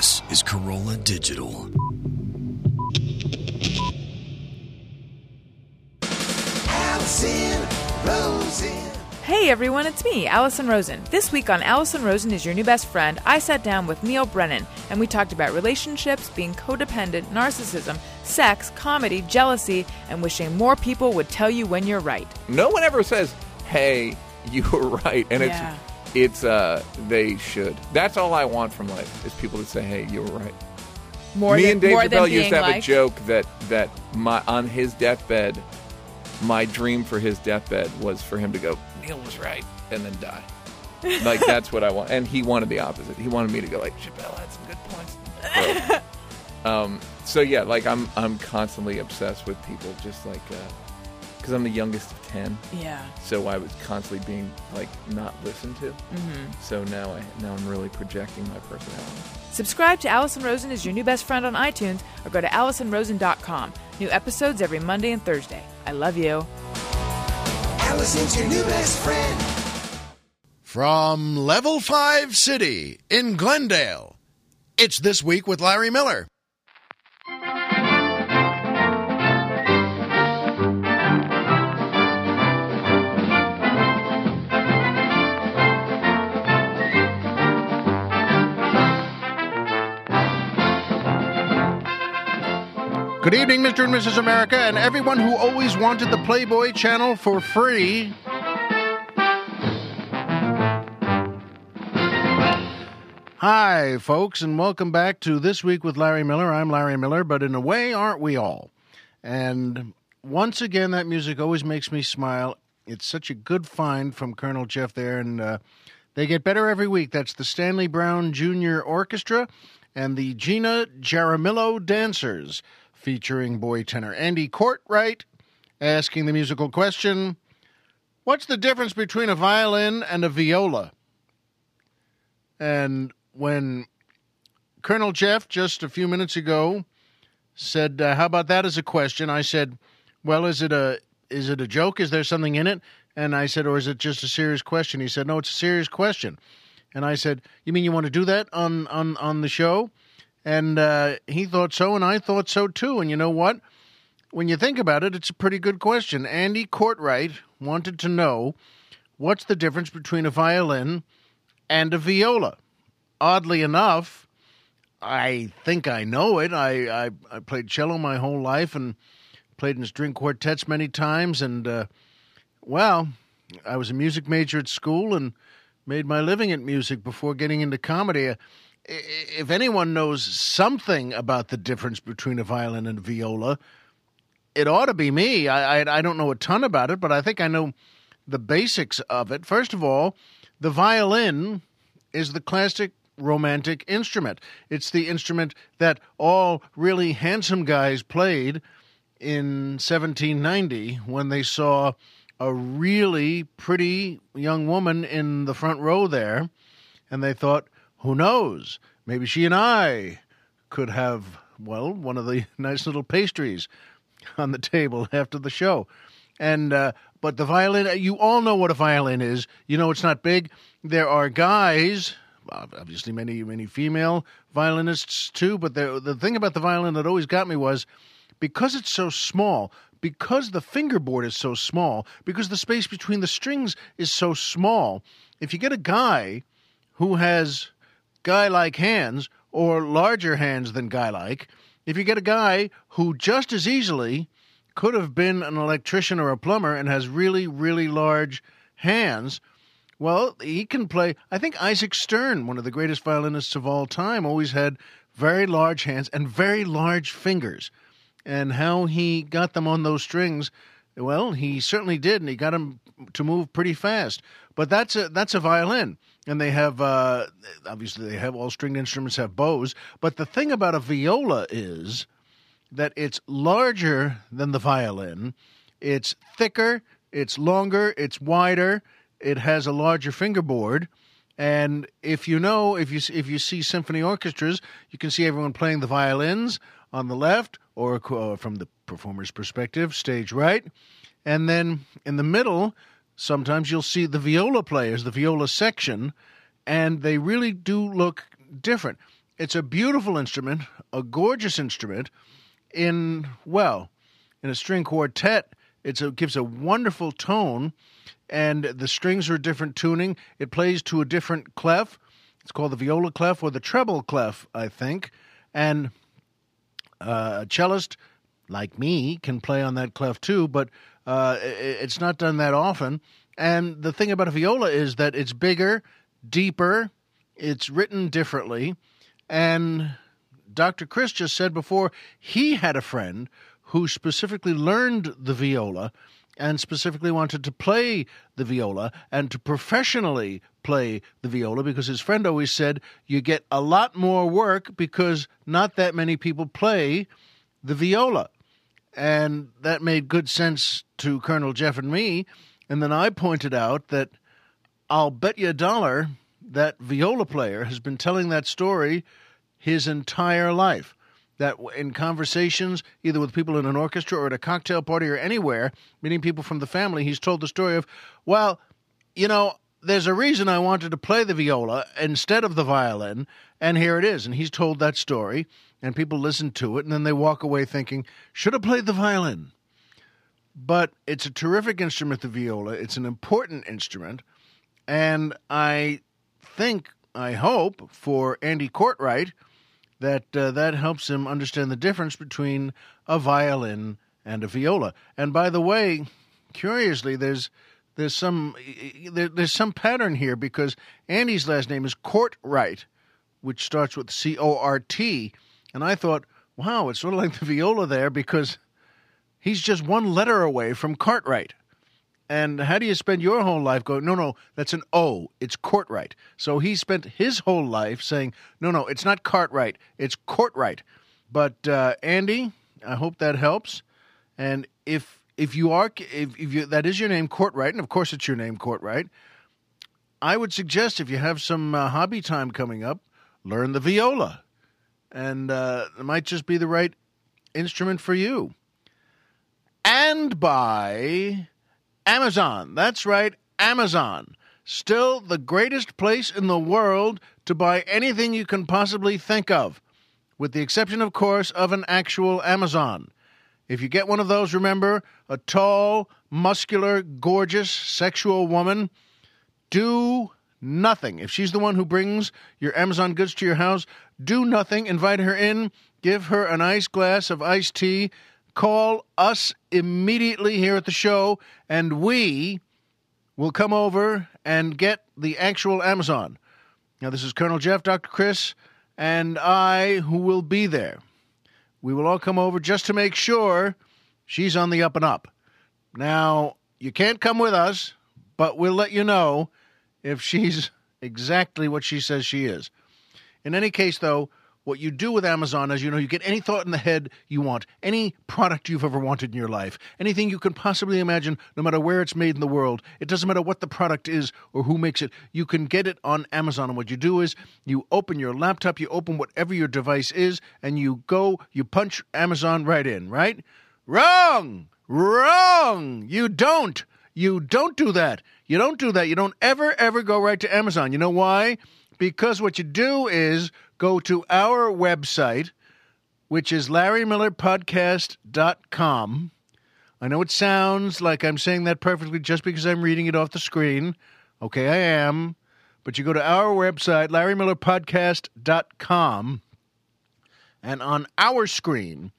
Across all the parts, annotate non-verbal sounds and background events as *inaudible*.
This is Carolla Digital. Alison Rosen. Hey everyone, it's me, Alison Rosen. This week on Alison Rosen is Your New Best Friend, I sat down with Neal Brennan and we talked about relationships, being codependent, narcissism, sex, comedy, jealousy, and wishing more people would tell you when you're right. No one ever says, "Hey, you were right," and Yeah. it's it's uh they should. That's all I want from life is people to say, "Hey, you were right." More Me than, and Dave Chappelle used to have a joke that that my on his deathbed, my dream for his deathbed was for him to go, "Neil was right," and then die. *laughs* like that's what I want, and he wanted the opposite. He wanted me to go like Chappelle had some good points. So, *laughs* um, so yeah, like I'm I'm constantly obsessed with people, just like because I'm the youngest of ten. Yeah. so I was constantly being like not listened to. Mm-hmm. So now I now I'm really projecting my personality. Subscribe to Alison Rosen as Your New Best Friend on iTunes or go to AlisonRosen.com. New episodes every Monday and Thursday. I love you. Alison's your new best friend. From Level 5 City in Glendale, it's This Week with Larry Miller. Good evening, Mr. and Mrs. America, and everyone who always wanted the Playboy channel for free. Hi, folks, and welcome back to This Week with Larry Miller. I'm Larry Miller, but in a way, aren't we all? And once again, that music always makes me smile. It's such a good find from Colonel Jeff there, and uh, they get better every week. That's the Stanley Brown Jr. Orchestra and the Gina Jaramillo Dancers, featuring boy tenor Andy Courtwright, asking the musical question What's the difference between a violin and a viola? And when Colonel Jeff just a few minutes ago said, uh, "How about that as a question?" I said, "Well, is it a is it a joke? Is there something in it?" And I said, "Or is it just a serious question?" He said, "No, it's a serious question." And I said, "You mean you want to do that on on on the show?" And uh, he thought so, and I thought so too. And you know what? When you think about it, it's a pretty good question. Andy Courtwright wanted to know what's the difference between a violin and a viola. Oddly enough, I think I know it. I, I, I played cello my whole life and played in string quartets many times. And, uh, well, I was a music major at school and made my living at music before getting into comedy. If anyone knows something about the difference between a violin and a viola, it ought to be me. I, I I don't know a ton about it, but I think I know the basics of it. First of all, the violin is the classic romantic instrument. It's the instrument that all really handsome guys played in 1790 when they saw a really pretty young woman in the front row there, and they thought, who knows? Maybe she and I could have, well, one of the *laughs* nice little pastries on the table after the show. And uh, but the violin, you all know what a violin is. You know it's not big. There are guys, obviously many many female violinists too. But the the thing about the violin that always got me was because it's so small, because the fingerboard is so small, because the space between the strings is so small. If you get a guy who has guy like hands or larger hands than guy like, if you get a guy who just as easily could have been an electrician or a plumber and has really, really large hands, well, he can play. I think Isaac Stern, one of the greatest violinists of all time, always had very large hands and very large fingers. And how he got them on those strings, well, he certainly did, and he got them to move pretty fast. But that's a that's a violin, and they have uh, obviously they have all stringed instruments have bows. But the thing about a viola is that it's larger than the violin, it's thicker, it's longer, it's wider, it has a larger fingerboard. And if you know, if you if you see symphony orchestras, you can see everyone playing the violins on the left, or uh, from the performer's perspective, stage right, and then in the middle, sometimes you'll see the viola players, the viola section, and they really do look different. it's a beautiful instrument, a gorgeous instrument. In well, in a string quartet, a, gives a wonderful tone, and the strings are a different tuning. It plays to a different clef. It's called the viola clef or the treble clef, I think. And uh, a cellist like me can play on that clef too, but uh, it's not done that often. And the thing about a viola is that it's bigger, deeper, it's written differently. And Dr. Chris just said before he had a friend who specifically learned the viola and specifically wanted to play the viola and to professionally play the viola because his friend always said you get a lot more work because not that many people play the viola. And that made good sense to Colonel Jeff and me. And then I pointed out that I'll bet you a dollar that viola player has been telling that story his entire life. That in conversations, either with people in an orchestra or at a cocktail party or anywhere, meeting people from the family, he's told the story of, well, you know, there's a reason I wanted to play the viola instead of the violin, and here it is. And he's told that story, and people listen to it, and then they walk away thinking, should have played the violin. But it's a terrific instrument, the viola. It's an important instrument, and I think, I hope, for Andy Courtwright, that uh, that helps him understand the difference between a violin and a viola. And by the way, curiously, there's there's some there, there's some pattern here because Andy's last name is Courtwright, which starts with C O R T, and I thought, wow, it's sort of like the viola there because he's just one letter away from Cartwright. And how do you spend your whole life going, no, no, that's an O, it's Courtwright. So he spent his whole life saying, no, no, it's not Cartwright, it's Courtwright. But uh, Andy, I hope that helps. And if if you are if, if you that is your name Courtwright, and of course it's your name Courtwright, I would suggest if you have some uh, hobby time coming up, learn the viola, and uh, it might just be the right instrument for you. And by Amazon. That's right, Amazon. Still the greatest place in the world to buy anything you can possibly think of, with the exception, of course, of an actual Amazon. If you get one of those, remember, a tall, muscular, gorgeous, sexual woman, do nothing. If she's the one who brings your Amazon goods to your house, do nothing. Invite her in, give her an ice glass of iced tea, call us immediately here at the show, and we will come over and get the actual Amazon. Now, this is Colonel Jeff, Dr. Chris, and I who will be there. We will all come over just to make sure she's on the up and up. Now, you can't come with us, but we'll let you know if she's exactly what she says she is. In any case, though, what you do with Amazon is you know you get any thought in the head you want, any product you've ever wanted in your life, anything you can possibly imagine, no matter where it's made in the world. It doesn't matter what the product is or who makes it. You can get it on Amazon. And what you do is you open your laptop, you open whatever your device is, and you go, you punch Amazon right in, right? Wrong! Wrong! You don't. You don't do that. You don't do that. You don't ever, ever go right to Amazon. You know why? Because what you do is go to our website, which is larrymillerpodcast.com. I know it sounds like I'm saying that perfectly just because I'm reading it off the screen. Okay, I am. But you go to our website, larrymillerpodcast.com, and on our screen,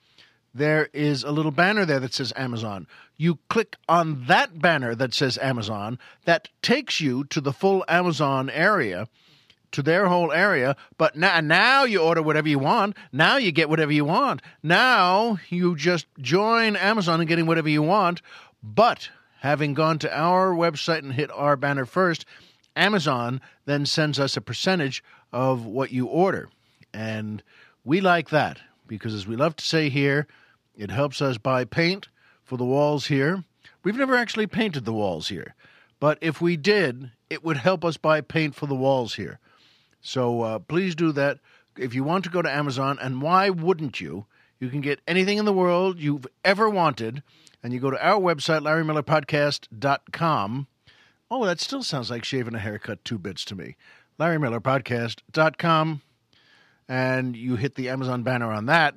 there is a little banner there that says Amazon. You click on that banner that says Amazon, that takes you to the full Amazon area, to their whole area. But now, now you order whatever you want. Now you get whatever you want. Now you just join Amazon and getting whatever you want. But having gone to our website and hit our banner first, Amazon then sends us a percentage of what you order. And we like that because, as we love to say here, it helps us buy paint for the walls here. We've never actually painted the walls here, but if we did, it would help us buy paint for the walls here. So uh, please do that. If you want to go to Amazon, and why wouldn't you? You can get anything in the world you've ever wanted, and you go to our website, LarryMillerPodcast.com. Oh, that still sounds like shaving a haircut two bits to me. LarryMillerPodcast.com. and you hit the Amazon banner on that,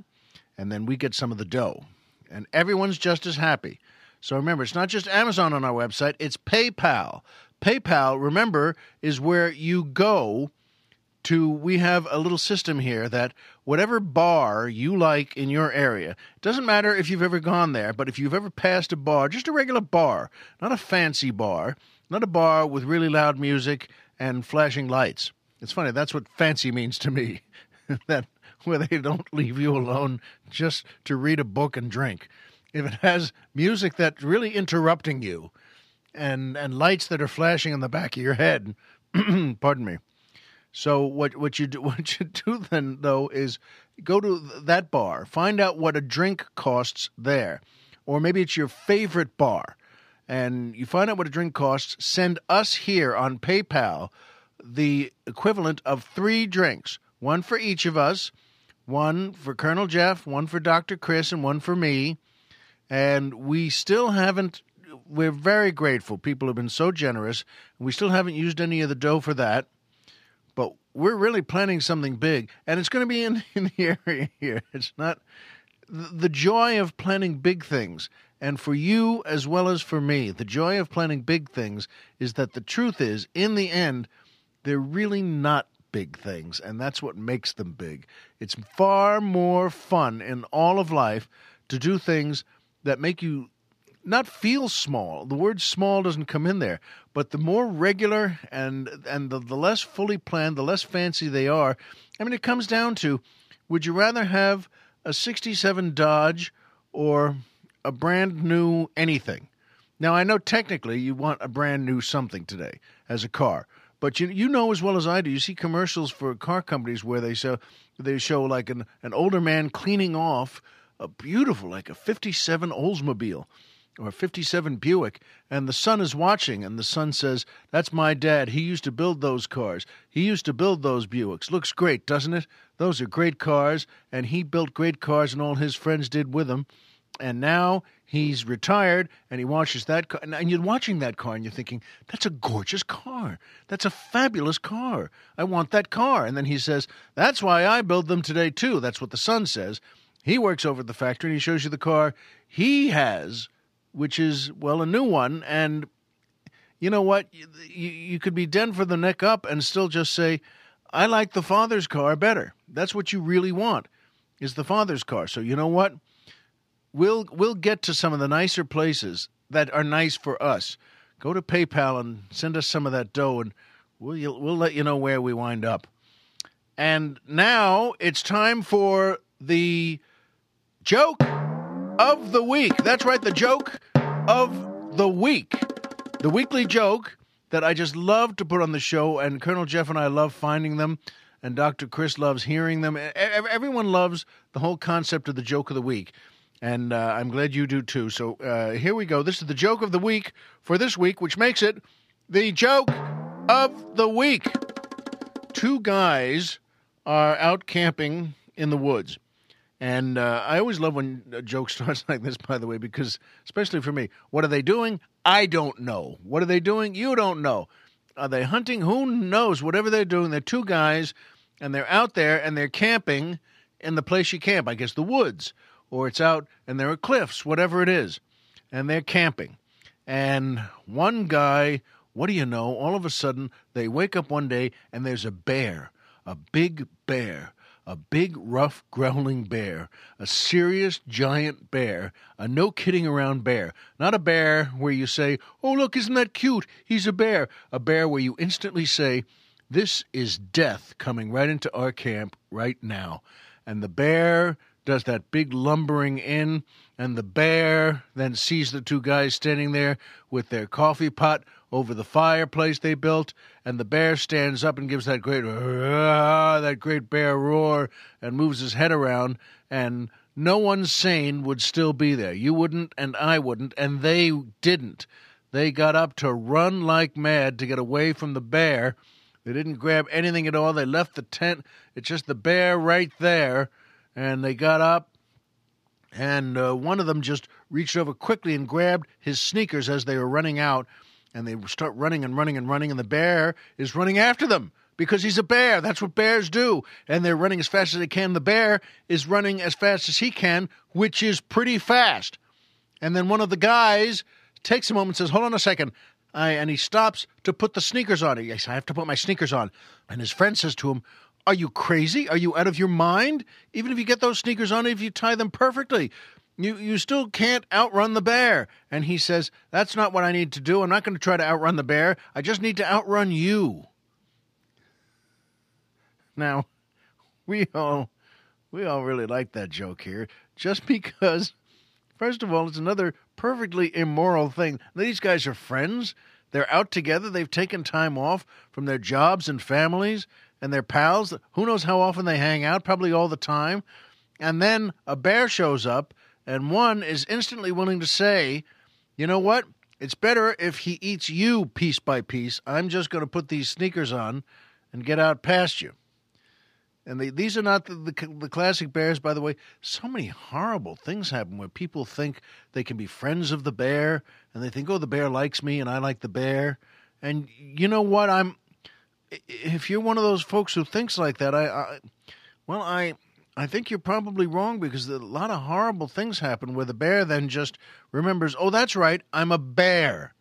and then we get some of the dough. And everyone's just as happy. So remember, it's not just Amazon on our website, it's PayPal. PayPal, remember, is where you go to we have a little system here that whatever bar you like in your area doesn't matter if you've ever gone there but if you've ever passed a bar just a regular bar not a fancy bar not a bar with really loud music and flashing lights. It's funny that's what fancy means to me *laughs* that where they don't leave you alone just to read a book and drink. If it has music that's really interrupting you and and lights that are flashing in the back of your head *clears throat* pardon me so what what you do *laughs* what you do then though is go to that bar, find out what a drink costs there, or maybe it's your favorite bar, and you find out what a drink costs. Send us here on PayPal the equivalent of three drinks, one for each of us, one for Colonel Jeff, one for Doctor Chris, and one for me. And we still haven't. We're very grateful. People have been so generous. We still haven't used any of the dough for that we're really planning something big, and it's going to be in, *laughs* in the area here. It's not the joy of planning big things, and for you as well as for me, the joy of planning big things is that the truth is, in the end, they're really not big things, and that's what makes them big. It's far more fun in all of life to do things that make you not feel small. The word small doesn't come in there, but the more regular and and the, the less fully planned, the less fancy they are. I mean, it comes down to: would you rather have a '67 Dodge or a brand new anything? Now, I know technically you want a brand new something today as a car, but you you know as well as I do. You see commercials for car companies where they show they show like an an older man cleaning off a beautiful like a '57 Oldsmobile or 57 Buick, and the son is watching, and the son says, That's my dad. He used to build those cars. He used to build those Buicks. Looks great, doesn't it? Those are great cars, and he built great cars, and all his friends did with him. And now he's retired, and he watches that car. And you're watching that car, and you're thinking, That's a gorgeous car. That's a fabulous car. I want that car. And then he says, That's why I build them today, too. That's what the son says. He works over at the factory, and he shows you the car he has which is well a new one and you know what? You, you could be den for the neck up and still just say i like the father's car better. That's what you really want is the father's car. So you know what? We'll we'll get to some of the nicer places that are nice for us. Go to paypal and send us some of that dough and we'll we'll let you know where we wind up. And now it's time for the joke of the week. That's right, the joke of the week. The weekly joke that I just love to put on the show, and Colonel Jeff and I love finding them, and Dr. Chris loves hearing them. Everyone loves the whole concept of the joke of the week. And uh, I'm glad you do too. So uh, here we go. This is the joke of the week for this week, which makes it the joke of the week. Two guys are out camping in the woods and uh, I always love when a joke *laughs* starts like this, by the way, because especially for me, what are they doing? I don't know. What are they doing? You don't know. Are they hunting? Who knows? Whatever they're doing, they're two guys, and they're out there and they're camping in the place you camp. I guess the woods, or it's out and there are cliffs, whatever it is, and they're camping. And one guy, what do you know? All of a sudden, they wake up one day and there's a bear, a big bear a big, rough, growling bear, a serious, giant bear, a no kidding around bear. Not a bear where you say, Oh, look, isn't that cute? He's a bear. A bear where you instantly say, This is death coming right into our camp right now. And the bear does that big lumbering in, and the bear then sees the two guys standing there with their coffee pot over the fireplace they built, and the bear stands up and gives that great that great bear roar and moves his head around, and no one sane would still be there. You wouldn't, and I wouldn't, and they didn't. They got up to run like mad to get away from the bear. They didn't grab anything at all. They left the tent. It's just the bear right there. And they got up, and uh, one of them just reached over quickly and grabbed his sneakers as they were running out and they start running and running and running, and the bear is running after them. because he's a bear. That's what bears do. And they're running as fast as they can. The bear is running as fast as he can, which is pretty fast. And then one of the guys takes a moment and says, Hold on a second. I, and he stops to put the sneakers on. He says, I have to put my sneakers on. And his friend says to him, Are you crazy? Are you out of your mind? Even if you get those sneakers on, if you tie them perfectly, you, you still can't outrun the bear. And he says, That's not what I need to do. I'm not going to try to outrun the bear. I just need to outrun you. Now, we all we all really like that joke here, just because first of all, it's another perfectly immoral thing. These guys are friends. They're out together. They've taken time off from their jobs and families and their pals. Who knows how often they hang out? Probably all the time. And then a bear shows up, and one is instantly willing to say, you know what? It's better if he eats you piece by piece. I'm just going to put these sneakers on and get out past you. And they, these are not the, the, the classic bears, by the way. So many horrible things happen where people think they can be friends of the bear, and they think, "Oh, the bear likes me, and I like the bear." And you know what? I'm if you're one of those folks who thinks like that, I, I well, I I think you're probably wrong because a lot of horrible things happen where the bear then just remembers, "Oh, that's right, I'm a bear,"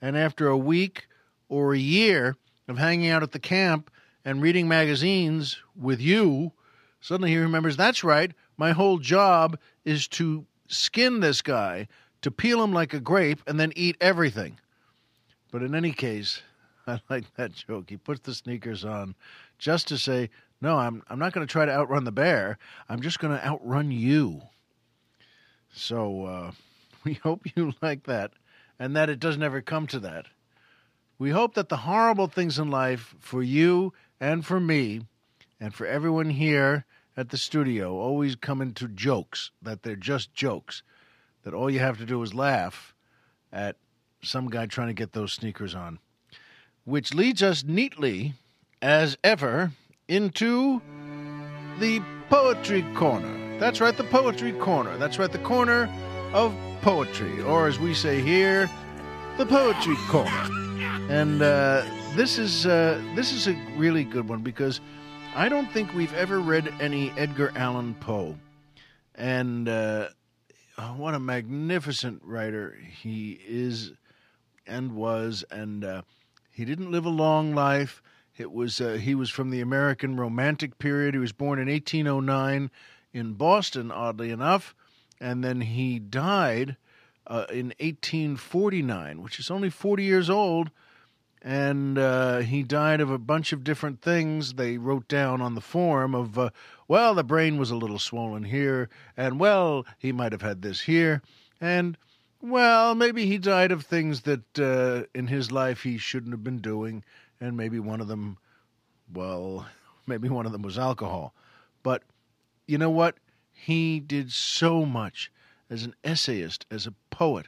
and after a week or a year of hanging out at the camp and reading magazines with you, suddenly he remembers that's right, my whole job is to skin this guy, to peel him like a grape, and then eat everything. But in any case, *laughs* I like that joke. He puts the sneakers on just to say, no, I'm, I'm not going to try to outrun the bear. I'm just going to outrun you. So uh, *laughs* we hope you *laughs* like that and that it doesn't ever come to that. We hope that the horrible things in life for you and for me and for everyone here at the studio always come into jokes, that they're just jokes, that all you have to do is laugh at some guy trying to get those sneakers on. Which leads us neatly, as ever, into the Poetry Corner. That's right, the Poetry Corner. That's right, the corner of poetry, or as we say here, the Poetry Corner. And uh, this is uh, this is a really good one because I don't think we've ever read any Edgar Allan Poe, and uh, what a magnificent writer he is and was, and uh, he didn't live a long life. It was uh, he was from the American Romantic period. He was born in 1809 in Boston, oddly enough, and then he died uh, in 1849, which is only 40 years old and uh, he died of a bunch of different things. They wrote down on the form of, uh, well, the brain was a little swollen here, and well, he might have had this here, and well, maybe he died of things that uh, in his life he shouldn't have been doing, and maybe one of them, well, *laughs* maybe one of them was alcohol. But you know what? He did so much as an essayist, as a poet,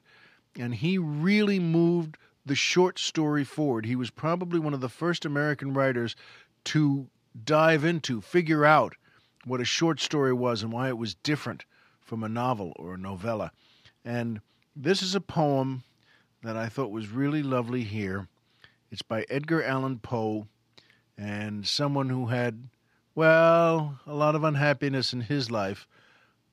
and he really moved the short story forward. He was probably one of the first American writers to dive into, figure out what a short story was and why it was different from a novel or a novella. And this is a poem that I thought was really lovely here. It's by Edgar Allan Poe and someone who had, well, a lot of unhappiness in his life,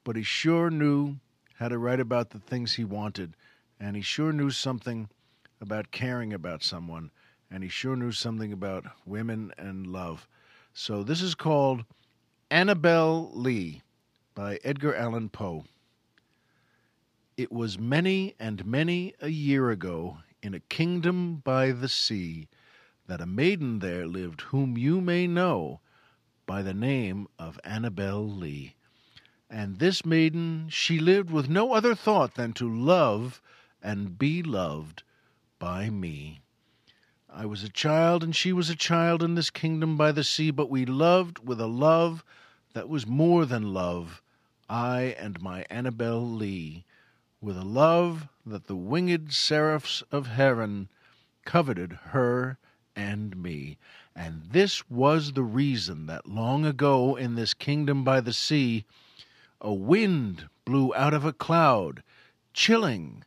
but he sure knew how to write about the things he wanted. And he sure knew something about caring about someone, and he sure knew something about women and love. So this is called Annabel Lee by Edgar Allan Poe. It was many and many a year ago, in a kingdom by the sea, that a maiden there lived whom you may know by the name of Annabel Lee. And this maiden, she lived with no other thought than to love and be loved by me. I was a child, and she was a child in this kingdom by the sea, but we loved with a love that was more than love, I and my Annabel Lee, with a love that the winged seraphs of heaven coveted her and me. And this was the reason that long ago in this kingdom by the sea, a wind blew out of a cloud, chilling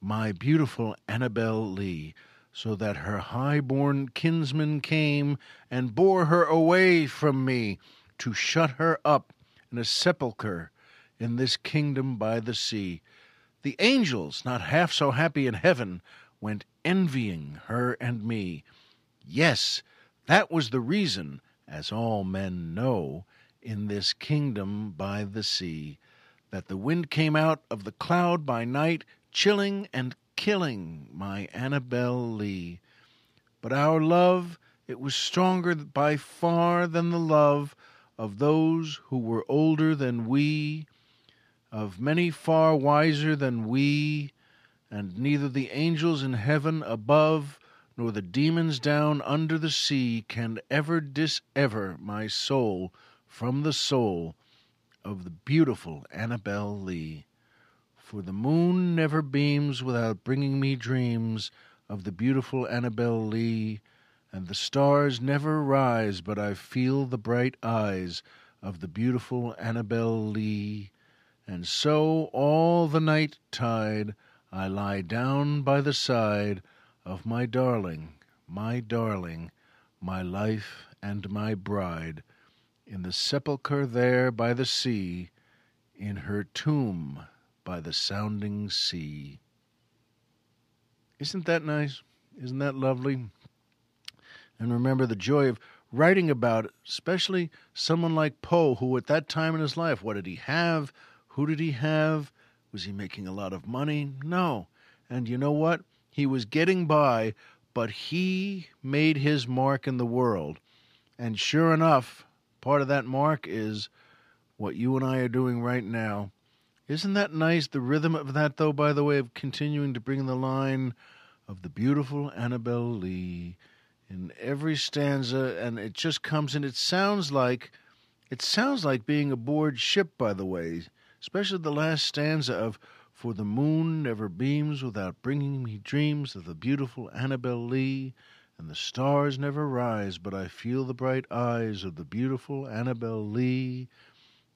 my beautiful Annabel Lee, so that her high-born kinsman came and bore her away from me to shut her up in a sepulchre in this kingdom by the sea. The angels, not half so happy in heaven, went envying her and me. Yes, that was the reason, as all men know, in this kingdom by the sea, that the wind came out of the cloud by night, chilling and killing my Annabel Lee. But our love, it was stronger by far than the love of those who were older than we, of many far wiser than we, and neither the angels in heaven above nor the demons down under the sea can ever disever my soul from the soul of the beautiful Annabel Lee. For the moon never beams without bringing me dreams of the beautiful Annabel Lee, and the stars never rise but I feel the bright eyes of the beautiful Annabel Lee. And so all the night tide I lie down by the side of my darling, my darling, my life and my bride, in the sepulchre there by the sea, in her tomb by the sounding sea. Isn't that nice? Isn't that lovely? And remember the joy of writing about, it, especially someone like Poe, who at that time in his life, what did he have? Who did he have? Was he making a lot of money? No. And you know what? He was getting by, but he made his mark in the world. And sure enough, part of that mark is what you and I are doing right now. Isn't that nice? The rhythm of that, though, by the way, of continuing to bring the line of the beautiful Annabel Lee in every stanza, and it just comes in. It sounds like it sounds like being aboard ship, by the way, especially the last stanza of "For the moon never beams without bringing me dreams of the beautiful Annabel Lee." And the stars never rise, but I feel the bright eyes of the beautiful Annabel Lee.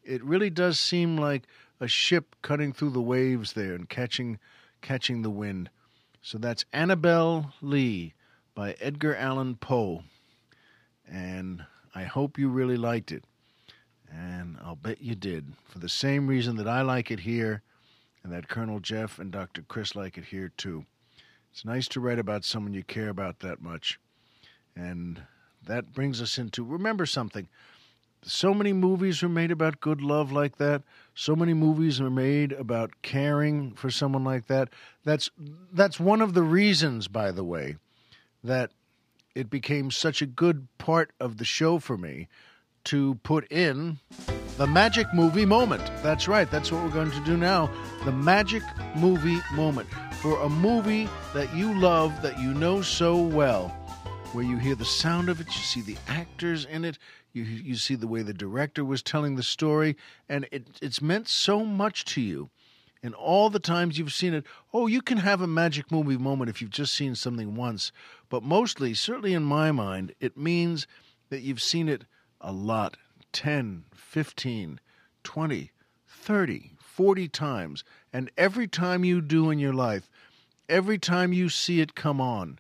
It really does seem like a ship cutting through the waves there and catching catching the wind. So that's Annabel Lee by Edgar Allan Poe. And I hope you really liked it. And I'll bet you did. For the same reason that I like it here and that Colonel Jeff and Dr. Chris like it here too. It's nice to write about someone you care about that much. And that brings us into remember something. So many movies are made about good love like that. So many movies are made about caring for someone like that. That's that's one of the reasons, by the way, that it became such a good part of the show for me to put in the magic movie moment. That's right. That's what we're going to do now. The magic movie moment for a movie that you love, that you know so well, where you hear the sound of it, you see the actors in it, you you see the way the director was telling the story, and it, it's meant so much to you. And all the times you've seen it, oh, you can have a magic movie moment if you've just seen something once. But mostly, certainly in my mind, it means that you've seen it a lot 10, 15, 20, 30, 40 times. And every time you do in your life, every time you see it come on,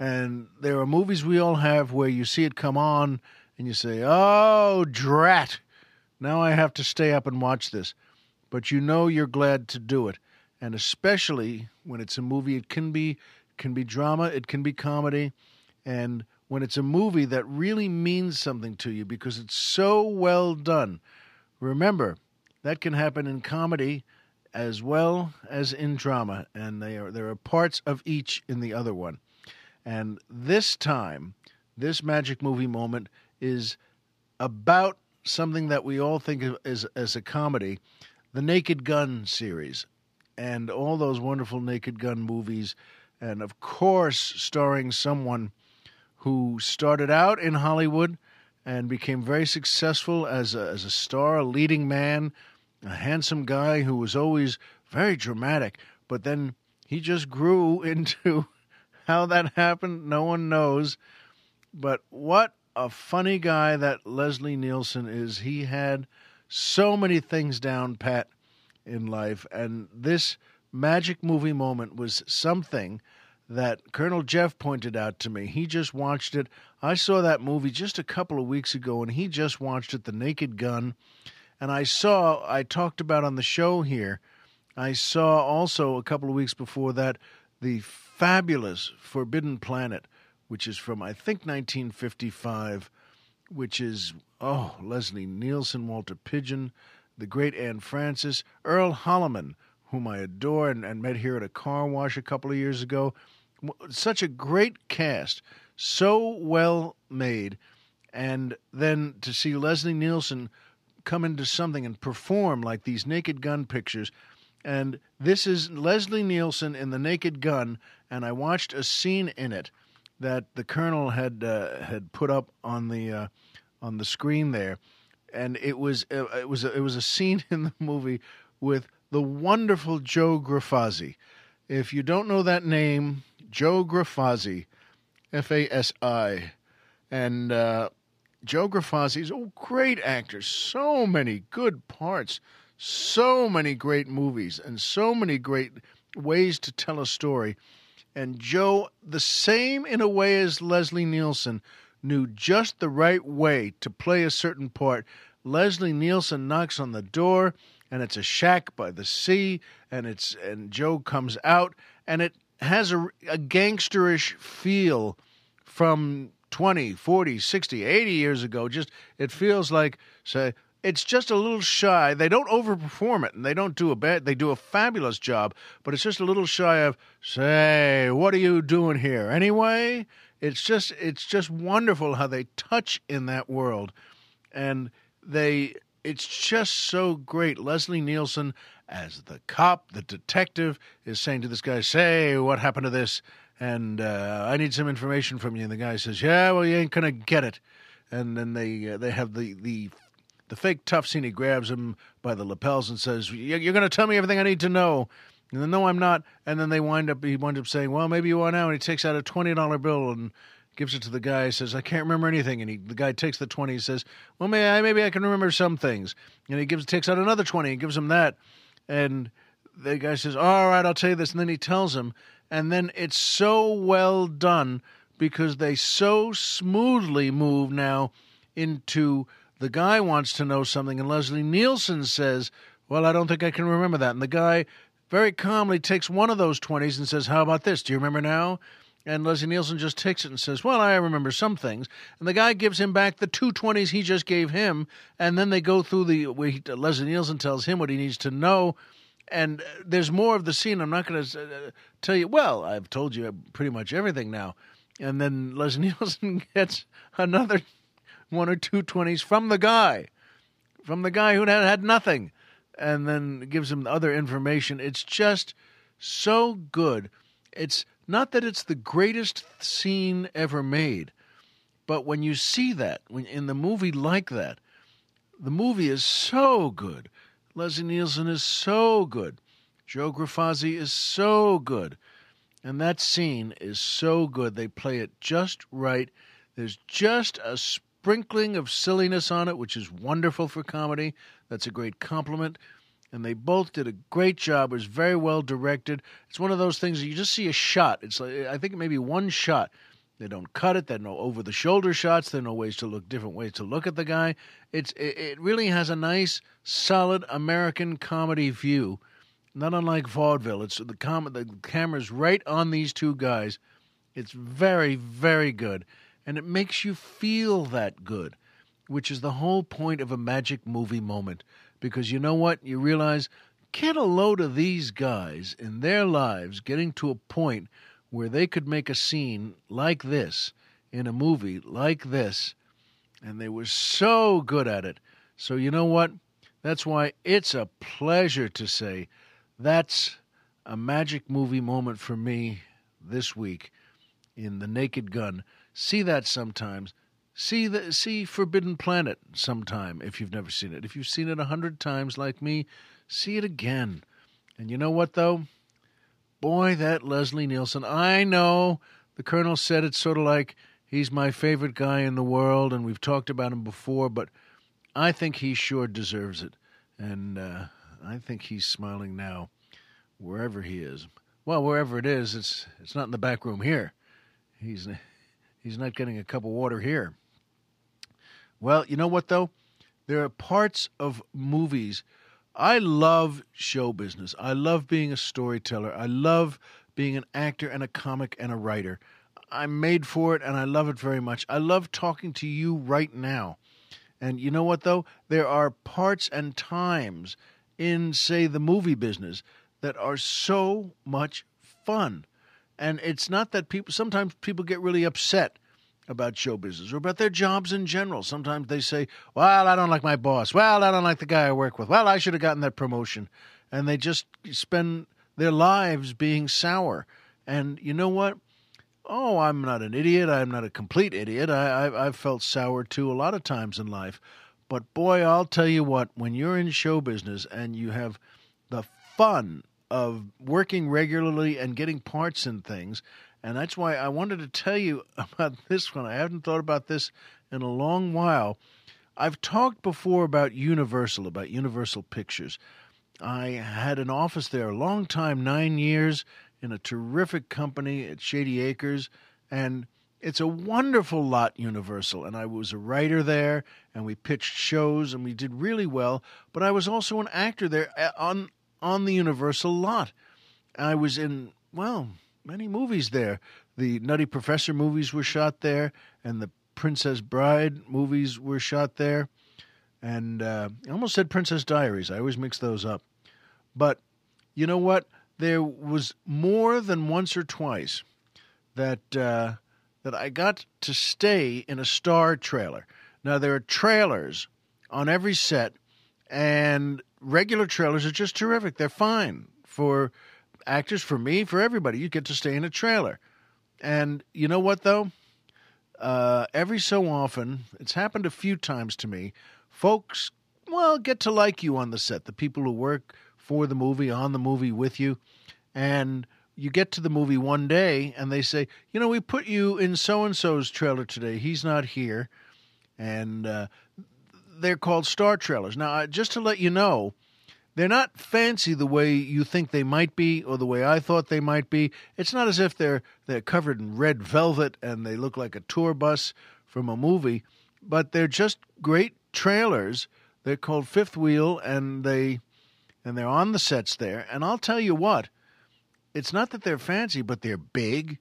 and there are movies we all have where you see it come on and you say, oh, drat, now I have to stay up and watch this. But you know you're glad to do it. And especially when it's a movie, it can be can be drama, it can be comedy, and when it's a movie that really means something to you because it's so well done. Remember, that can happen in comedy as well as in drama, and they are, there are parts of each in the other one. And this time, this magic movie moment is about something that we all think of as, as a comedy the Naked Gun series, and all those wonderful Naked Gun movies, and of course, starring someone who started out in Hollywood and became very successful as a, as a star, a leading man, a handsome guy who was always very dramatic, but then he just grew *laughs* into how that happened, no one knows. But what a funny guy that Leslie Nielsen is. He had so many things down pat in life, and this magic movie moment was something that Colonel Jeff pointed out to me. He just watched it. I saw that movie just a couple of weeks ago, and he just watched it, The Naked Gun. And I saw, I talked about on the show here, I saw also a couple of weeks before that the fabulous Forbidden Planet, which is from, I think, 1955, which is, oh, Leslie Nielsen, Walter Pidgeon, the great Anne Francis, Earl Holliman, whom I adore and, and met here at a car wash a couple of years ago. Such a great cast, so well made. And then to see Leslie Nielsen come into something and perform like these Naked Gun pictures. And this is Leslie Nielsen in The Naked Gun, and I watched a scene in it that the colonel had uh, had put up on the uh, on the screen there, and it was uh, it was it was a scene *laughs* in the movie with the wonderful Joe Grifasi. If you don't know that name, Joe Grifasi, F A S I, and uh, Joe Grifasi is a great actor. So many good parts, so many great movies, and so many great ways to tell a story. And Joe, the same in a way as Leslie Nielsen, knew just the right way to play a certain part. Leslie Nielsen knocks on the door, and it's a shack by the sea, and it's and Joe comes out, and it has a, a gangsterish feel from 20, 40, 60, 80 years ago. Just it feels like say it's just a little shy. They don't overperform it, and they don't do a bad. They do a fabulous job, but it's just a little shy of say, what are you doing here anyway? It's just it's just wonderful how they touch in that world, and they. It's just so great. Leslie Nielsen as the cop, the detective, is saying to this guy, "Say, what happened to this?" And uh, I need some information from you. And the guy says, "Yeah, well, you ain't gonna get it." And then they uh, they have the the the fake tough scene. He grabs him by the lapels and says, "You're going to tell me everything I need to know." And then, no, I'm not. And then they wind up. He winds up saying, "Well, maybe you are now." And he takes out a twenty dollar bill and gives it to the guy. Says, "I can't remember anything." And he, the guy takes the twenty. He says, "Well, maybe I, maybe I can remember some things." And he gives takes out another twenty and gives him that. And the guy says, "All right, I'll tell you this." And then he tells him, and then it's so well done because they so smoothly move now into the guy wants to know something, and Leslie Nielsen says, Well, I don't think I can remember that. And the guy very calmly takes one of those 20s and says, How about this? Do you remember now? And Leslie Nielsen just takes it and says, Well, I remember some things. And the guy gives him back the 220s he just gave him. And then they go through the. We, Leslie Nielsen tells him what he needs to know. And there's more of the scene. I'm not going to uh, tell you. Well, I've told you pretty much everything now. And then Leslie *laughs* Nielsen gets another one or two 20s from the guy, from the guy who had had nothing, and then gives him other information. It's just so good. It's not that it's the greatest scene ever made, but when you see that, when in the movie like that, the movie is so good. Leslie Nielsen is so good. Joe Grifasi is so good. And that scene is so good. They play it just right. There's just a sprinkling of silliness on it, which is wonderful for comedy. That's a great compliment. And they both did a great job. It was very well directed. It's one of those things you just see a shot. It's like I think maybe one shot. They don't cut it. There are no over the shoulder shots. There are no ways to look different ways to look at the guy. It's it, it really has a nice, solid American comedy view, not unlike vaudeville. It's the com- the camera's right on these two guys. It's very very good and it makes you feel that good, which is the whole point of a magic movie moment. Because you know what? You realize, get a load of these guys in their lives getting to a point where they could make a scene like this in a movie like this, and they were so good at it. So, you know what? That's why it's a pleasure to say that's a magic movie moment for me this week in The Naked Gun. See that sometimes. See the see Forbidden Planet sometime if you've never seen it. If you've seen it a hundred times like me, see it again. And you know what though? Boy, that Leslie Nielsen. I know the Colonel said it's sort of like he's my favorite guy in the world, and we've talked about him before, but I think he sure deserves it. And uh, I think he's smiling now, wherever he is. well, wherever it is, it's it's not in the back room here. He's he's not getting a cup of water here. Well, you know what though? There are parts of movies. I love show business. I love being a storyteller. I love being an actor and a comic and a writer. I'm made for it and I love it very much. I love talking to you right now. And you know what, though? There are parts and times in, say, the movie business that are so much fun. And it's not that people, sometimes people get really upset about show business or about their jobs in general. Sometimes they say, Well, I don't like my boss. Well, I don't like the guy I work with. Well, I should have gotten that promotion. And they just spend their lives being sour. And you know what? Oh, I'm not an idiot. I'm not a complete idiot. I, I, I've felt sour too a lot of times in life. But boy, I'll tell you what, when you're in show business and you have the fun of working regularly and getting parts in things, and that's why I wanted to tell you *laughs* about this one. I haven't thought about this in a long while. I've talked before about Universal, about Universal Pictures. I had an office there a long time, nine years, in a terrific company at Shady Acres, and it's a wonderful lot, Universal. And I was a writer there, and we pitched shows, and we did really well. But I was also an actor there uh, on on the Universal lot. I was in well many movies there. The Nutty Professor movies were shot there, and the Princess Bride movies were shot there. And uh, I almost said Princess Diaries. I always mix those up. But you know what? There was more than once or twice that uh, that I got to stay in a star trailer. Now there are trailers on every set, and regular trailers are just terrific. They're fine for actors, for me, for everybody. You get to stay in a trailer, and you know what though? Uh, every so often, it's happened a few times to me. Folks, well, get to like you on the set. The people who work for the movie, on the movie with you. And you get to the movie one day and they say, you know, we put you in so and so's trailer today. He's not here. And uh, they're called star trailers. Now, just to let you know, they're not fancy the way you think they might be or the way I thought they might be. It's not as if they're they're covered in red velvet and they look like a tour bus from a movie, but they're just great trailers. They're called Fifth Wheel and they and they're on the sets there. And I'll tell you what, it's not that they're fancy, but they're big,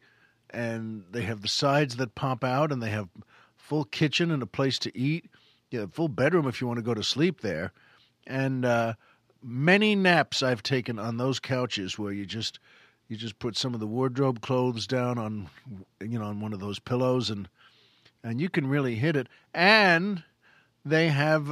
and they have the sides that pop out, and they have full kitchen and a place to eat. You full bedroom if you want to go to sleep there, and uh, many naps I've taken on those couches where you just you just put some of the wardrobe clothes down on you know on one of those pillows and and you can really hit it and they have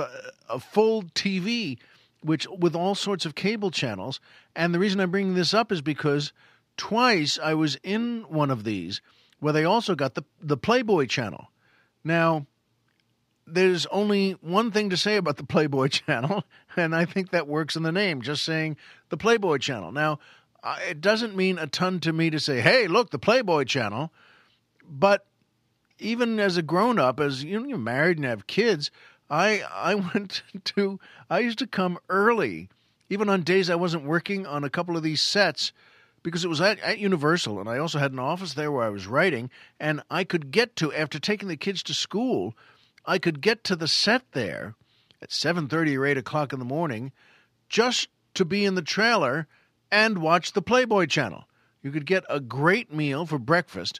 a, full TV which with all sorts of cable channels. And the reason I'm bringing this up is because twice I was in one of these where they also got the the Playboy channel. Now, there's only one thing to say about the Playboy *laughs* channel, and I think that works in the name, just saying the Playboy channel. Now, uh, it doesn't mean a ton to me to say, "Hey, look, the Playboy channel," but even as a grown up, as you know, you're married and have kids, I I *laughs* went to I used to come early, even on days I wasn't working on a couple of these sets, because it was at, at Universal, and I also had an office there where I was writing, and I could get to after taking the kids to school, I could get to the set there at seven thirty or eight o'clock in the morning, just to be in the trailer and watch the Playboy channel. You could get a great meal for breakfast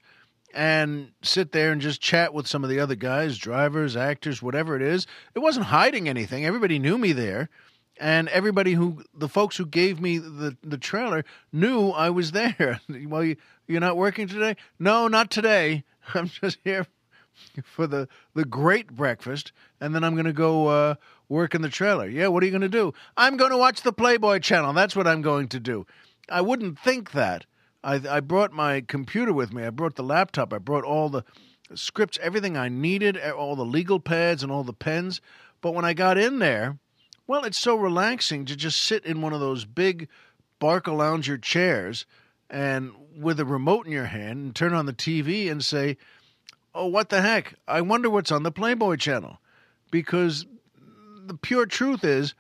and sit there and just chat with some of the other guys, drivers, actors, whatever it is. It wasn't hiding anything. Everybody knew me there. And everybody who, the folks who gave me the, the trailer knew I was *laughs* there. well, you, you're not working today? No, not today. *laughs* I'm just here *laughs* for the, the great breakfast. And then I'm going to go uh, work in the trailer. Yeah, what are you going to do? I'm going to watch the Playboy channel. That's what I'm going to do. I wouldn't think that I, I brought my computer with me. I brought the laptop. I brought all the scripts, everything I needed, all the legal pads and all the pens. But when I got in there, well, it's so relaxing to just sit in one of those big Barcalounger chairs and with a remote in your hand and turn on the TV and say, Oh, what the heck? I wonder what's on the Playboy channel. Because the pure truth is,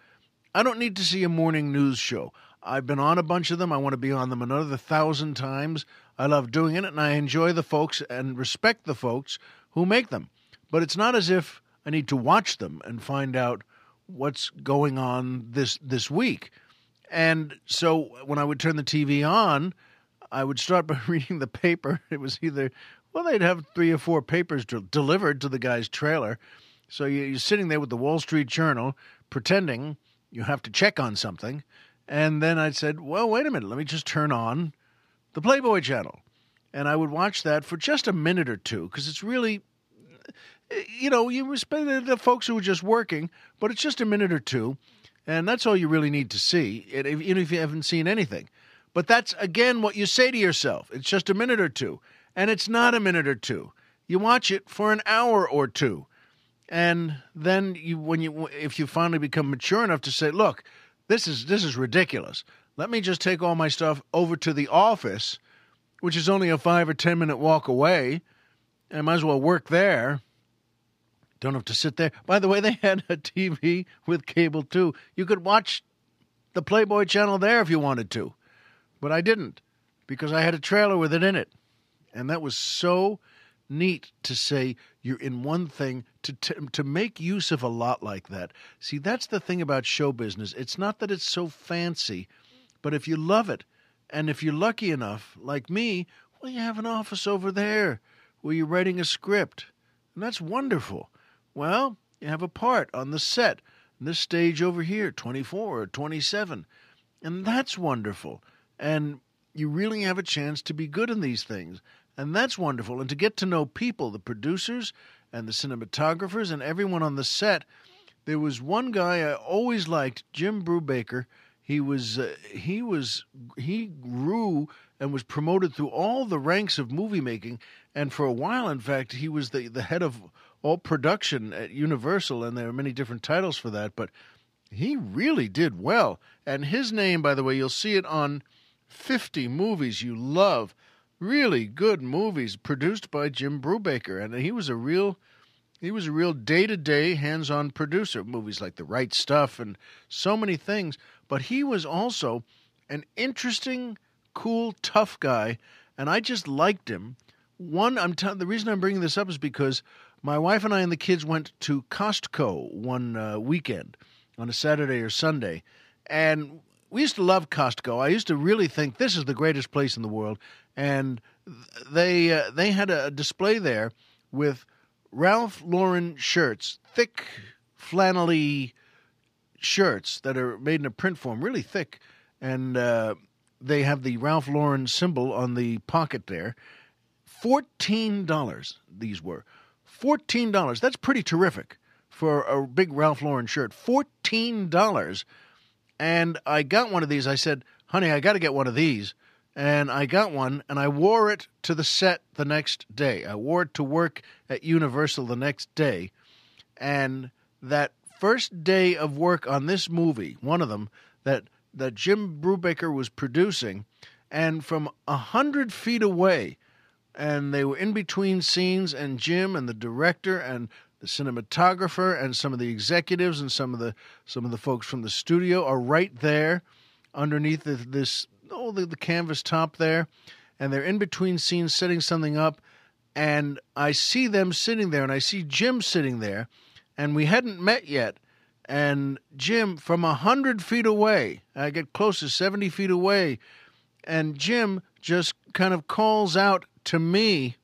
I don't need to see a morning news show. I've been on a bunch of them. I want to be on them another thousand times. I love doing it, and I enjoy the folks and respect the folks who make them. But it's not as if I need to watch them and find out what's going on this this week. And so when I would turn the TV on, I would start *laughs* by reading the paper. It was either well, they'd have three or four papers de- delivered to the guy's trailer. So you- you're sitting there with the Wall Street Journal, pretending you have to check on something, and then I said, "Well, wait a minute. Let me just turn on the Playboy channel," and I would watch that for just a minute or two because it's really eh, you know, you respect the folks who are just working, but it's just a minute or two, and that's all you really need to see, even if you haven't seen anything. But that's again what you say to yourself. It's just a minute or two, and it's not a minute or two. You watch it for an hour or two, and then you, when you, if you finally become mature enough to say, "Look, this is this is ridiculous. Let me just take all my stuff over to the office, which is only a five or ten minute walk away." and I might as well work there. Don't have to sit there. By the way, they had a TV with cable too. You could watch the Playboy channel there if you wanted to. But I didn't because I had a trailer with it in it. And that was so neat to say you're in one thing to to, to make use of a lot like that. See, that's the thing about show business. It's not that it's so fancy, but if you love it and if you're lucky enough like me, well you have an office over there where you're writing a script. And that's wonderful. Well, you have a part on the set, this stage over here, 24 or 27. And that's wonderful. And you really have a chance to be good in these things. And that's wonderful. And to get to know people, the producers and the cinematographers and everyone on the set. There was one guy I always liked, Jim Brubaker. He was uh, he was he grew and was promoted through all the ranks of movie making, and for a while, in fact, he was the the head of all production at Universal, and there are many different titles for that. But he really did well, and his name, by the way, you'll see it on fifty movies you love, really good movies produced by Jim Brubaker, and he was a real he was a real day to day, hands on producer of movies like The Right Stuff and so many things. But he was also an interesting, cool, tough guy, and I just liked him. One, I'm t- the reason I'm bringing this up is because my wife and I and the kids went to Costco one uh, weekend on a Saturday or Sunday, and we used to love Costco. I used to really think this is the greatest place in the world, and they uh, they had a display there with Ralph Lauren shirts, thick flannelly shirts that are made in a print form, really thick, and uh, they have the Ralph Lauren symbol on the pocket there. Fourteen dollars these were, fourteen dollars. That's pretty terrific for a big Ralph Lauren shirt. Fourteen dollars, and I got one of these. I said, "Honey, I got to get one of these." And I got one and I wore it to the set the next day. I wore it to work at Universal the next day. And that first day of work on this movie, one of them that that Jim Brubaker was producing, and from a hundred feet away, and they were in between scenes, and Jim and the director and the cinematographer and some of the executives and some of the some of the folks from the studio are right there underneath this oh the, the canvas top there and they're in between scenes setting something up and i see them sitting there and i see jim sitting there and we hadn't met yet. And jim from a hundred feet away i get close to 70 feet away and jim just kind of calls out to me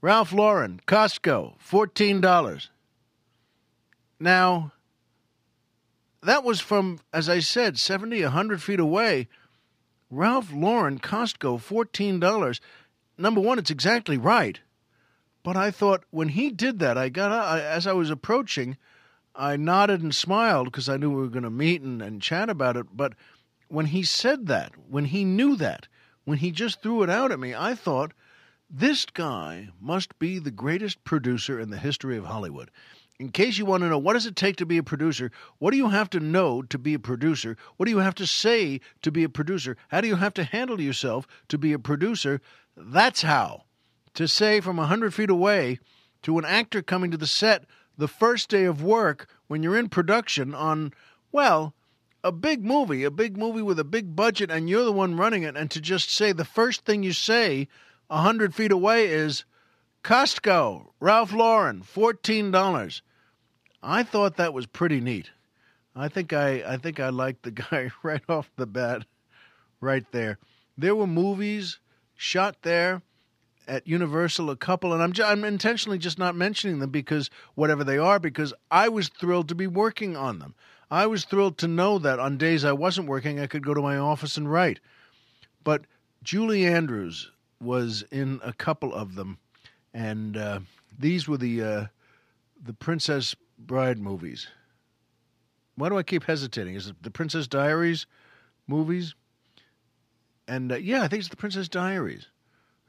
ralph lauren costco $14 now that was from, as I said, 70, 100 feet away. Ralph Lauren, Costco, $14. Number one, it's exactly right. But I thought when he did that, I got I, as I was approaching, I nodded and smiled because I knew we were going to meet and, and chat about it. But when he said that, when he knew that, when he just threw it out at me, I thought, this guy must be the greatest producer in the history of Hollywood in case you want to know what does it take to be a producer? What do you have to know to be a producer? What do you have to say to be a producer? How do you have to handle yourself to be a producer? That's how. To say from a 100 feet away to an actor coming to the set the first day of work when you're in production on well a big movie, a big movie with a big budget, and you're the one running it, and to just say the first thing you say a hundred feet away is Costco, Ralph Lauren, fourteen dollars. I thought that was pretty neat. I think I I think I liked the *laughs* guy right off the bat, right there. There were movies shot there at Universal, a couple, and I'm ju- I'm intentionally just not mentioning them because whatever they are, because I was thrilled to be working on them. I was thrilled to know that on days I wasn't working, I could go to my office and write. But Julie Andrews was in a couple of them, and uh, these were the uh, the Princess Bride movies. Why do I keep hesitating? Is it the Princess Diaries movies? And uh, yeah, I think it's the Princess Diaries.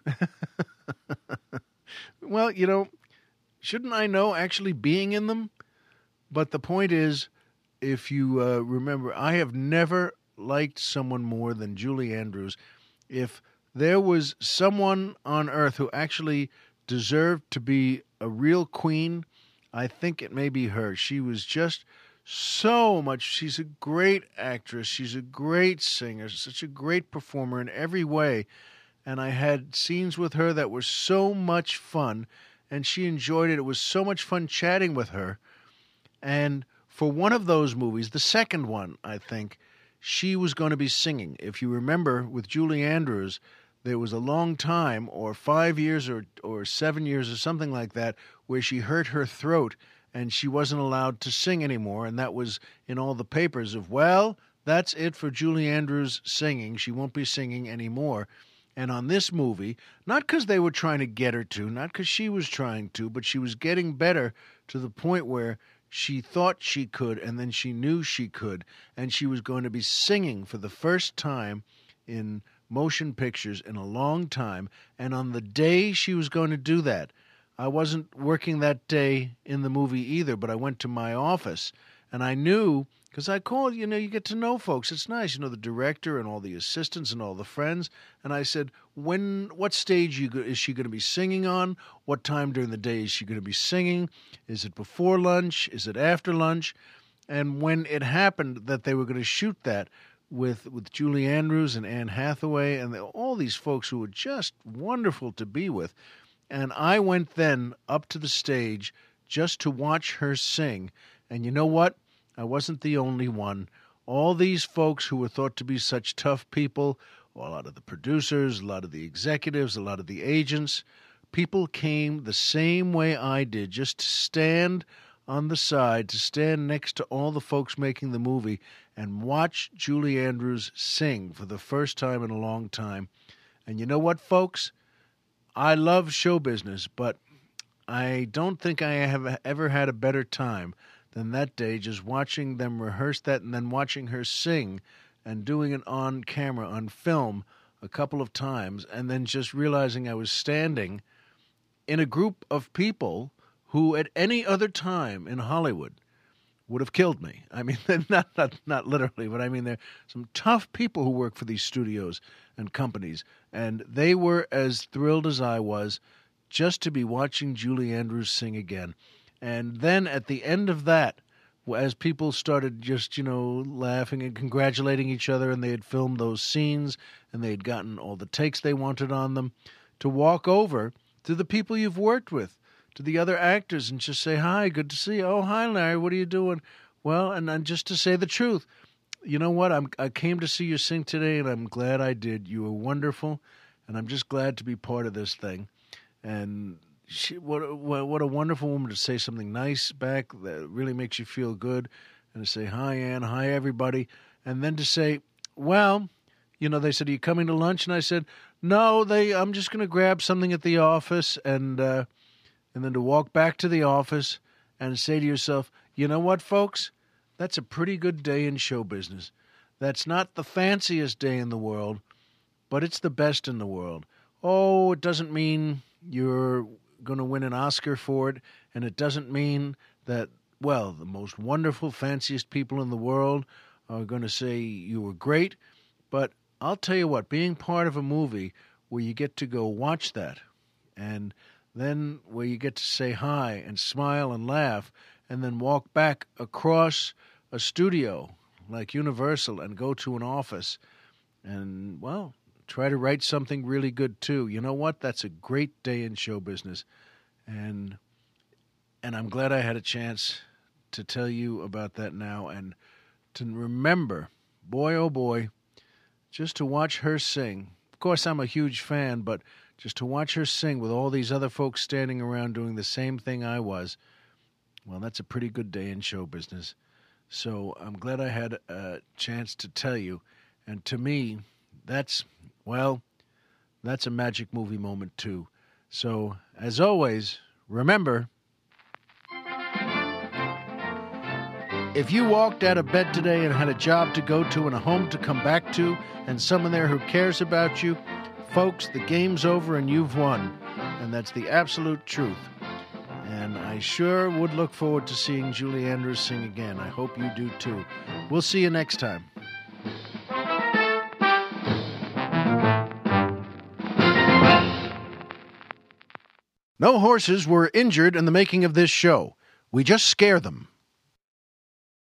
*laughs* well, you know, shouldn't I know actually being in them? But the point is, if you uh, remember, I have never liked someone more than Julie Andrews. If there was someone on earth who actually deserved to be a real queen, I think it may be her. She was just so much. She's a great actress. She's a great singer, such a great performer in every way. And I had scenes with her that were so much fun, and she enjoyed it. It was so much fun chatting with her. And for one of those movies, the second one, I think, she was going to be singing. If you remember, with Julie Andrews, there was a long time, or five years or, or seven years or something like that, where she hurt her throat and she wasn't allowed to sing anymore. And that was in all the papers of, well, that's it for Julie Andrews singing. She won't be singing anymore. And on this movie, not because they were trying to get her to, not because she was trying to, but she was getting better to the point where she thought she could and then she knew she could. And she was going to be singing for the first time in motion pictures in a long time. And on the day she was going to do that, I wasn't working that day in the movie either, but I went to my office and I knew because I called, you know, you get to know folks. It's nice, you know, the director and all the assistants and all the friends. And I said, when, what stage you is she going to be singing on? What time during the day is she going to be singing? Is it before lunch? Is it after lunch? And when it happened that they were going to shoot that with with Julie Andrews and Anne Hathaway and the, all these folks who were just wonderful to be with, and I went then up to the stage just to watch her sing. And you know what? I wasn't the only one. All these folks who were thought to be such tough people, a lot of the producers, a lot of the executives, a lot of the agents, people came the same way I did, just to stand on the side, to stand next to all the folks making the movie and watch Julie Andrews sing for the first time in a long time. And you know what, folks? I love show business, but I don't think I have ever had a better time than that day just watching them rehearse that and then watching her sing and doing it on camera, on film, a couple of times, and then just realizing I was standing in a group of people who, at any other time in Hollywood, would have killed me. I mean, *laughs* not not not literally, but I mean, they're some tough people who work for these studios and companies, and they were as thrilled as I was just to be watching Julie Andrews sing again. And then at the end of that, as people started just, you know, laughing and congratulating each other, and they had filmed those scenes and they had gotten all the takes they wanted on them, to walk over to the people you've worked with, to the other actors, and just say, Hi, good to see you. Oh, hi, Larry, what are you doing? Well, and, and just to say the truth, you know what? I'm, I came to see you sing today, and I'm glad I did. You were wonderful, and I'm just glad to be part of this thing. And she, what, what what a wonderful woman to say something nice back that really makes you feel good, and to say hi Anne, hi everybody, and then to say, well, you know, they said, "Are you coming to lunch?" And I said, "No, they. I'm just going to grab something at the office," and uh, and then to walk back to the office and say to yourself, "You know what, folks? That's a pretty good day in show business. That's not the fanciest day in the world, but it's the best in the world. Oh, it doesn't mean you're going to win an Oscar for it, and it doesn't mean that, well, the most wonderful, fanciest people in the world are going to say you were great. But I'll tell you what, being part of a movie where you get to go watch that, and then where you get to say hi and smile and laugh, and then walk back across a studio like Universal and go to an office and, well, try to write something really good too. You know what? That's a great day in show business. And and I'm glad I had a chance to tell you about that now and to remember, boy oh boy, just to watch her sing. Of course I'm a huge fan, but just to watch her sing with all these other folks standing around doing the same thing I was, well, that's a pretty good day in show business. So I'm glad I had a chance to tell you. And to me, that's, well, that's a magic movie moment too. So, as always, remember if you walked out of bed today and had a job to go to and a home to come back to, and someone there who cares about you, folks, the game's over and you've won. And that's the absolute truth. And I sure would look forward to seeing Julie Andrews sing again. I hope you do too. We'll see you next time. No horses were injured in the making of this show. We just scare them.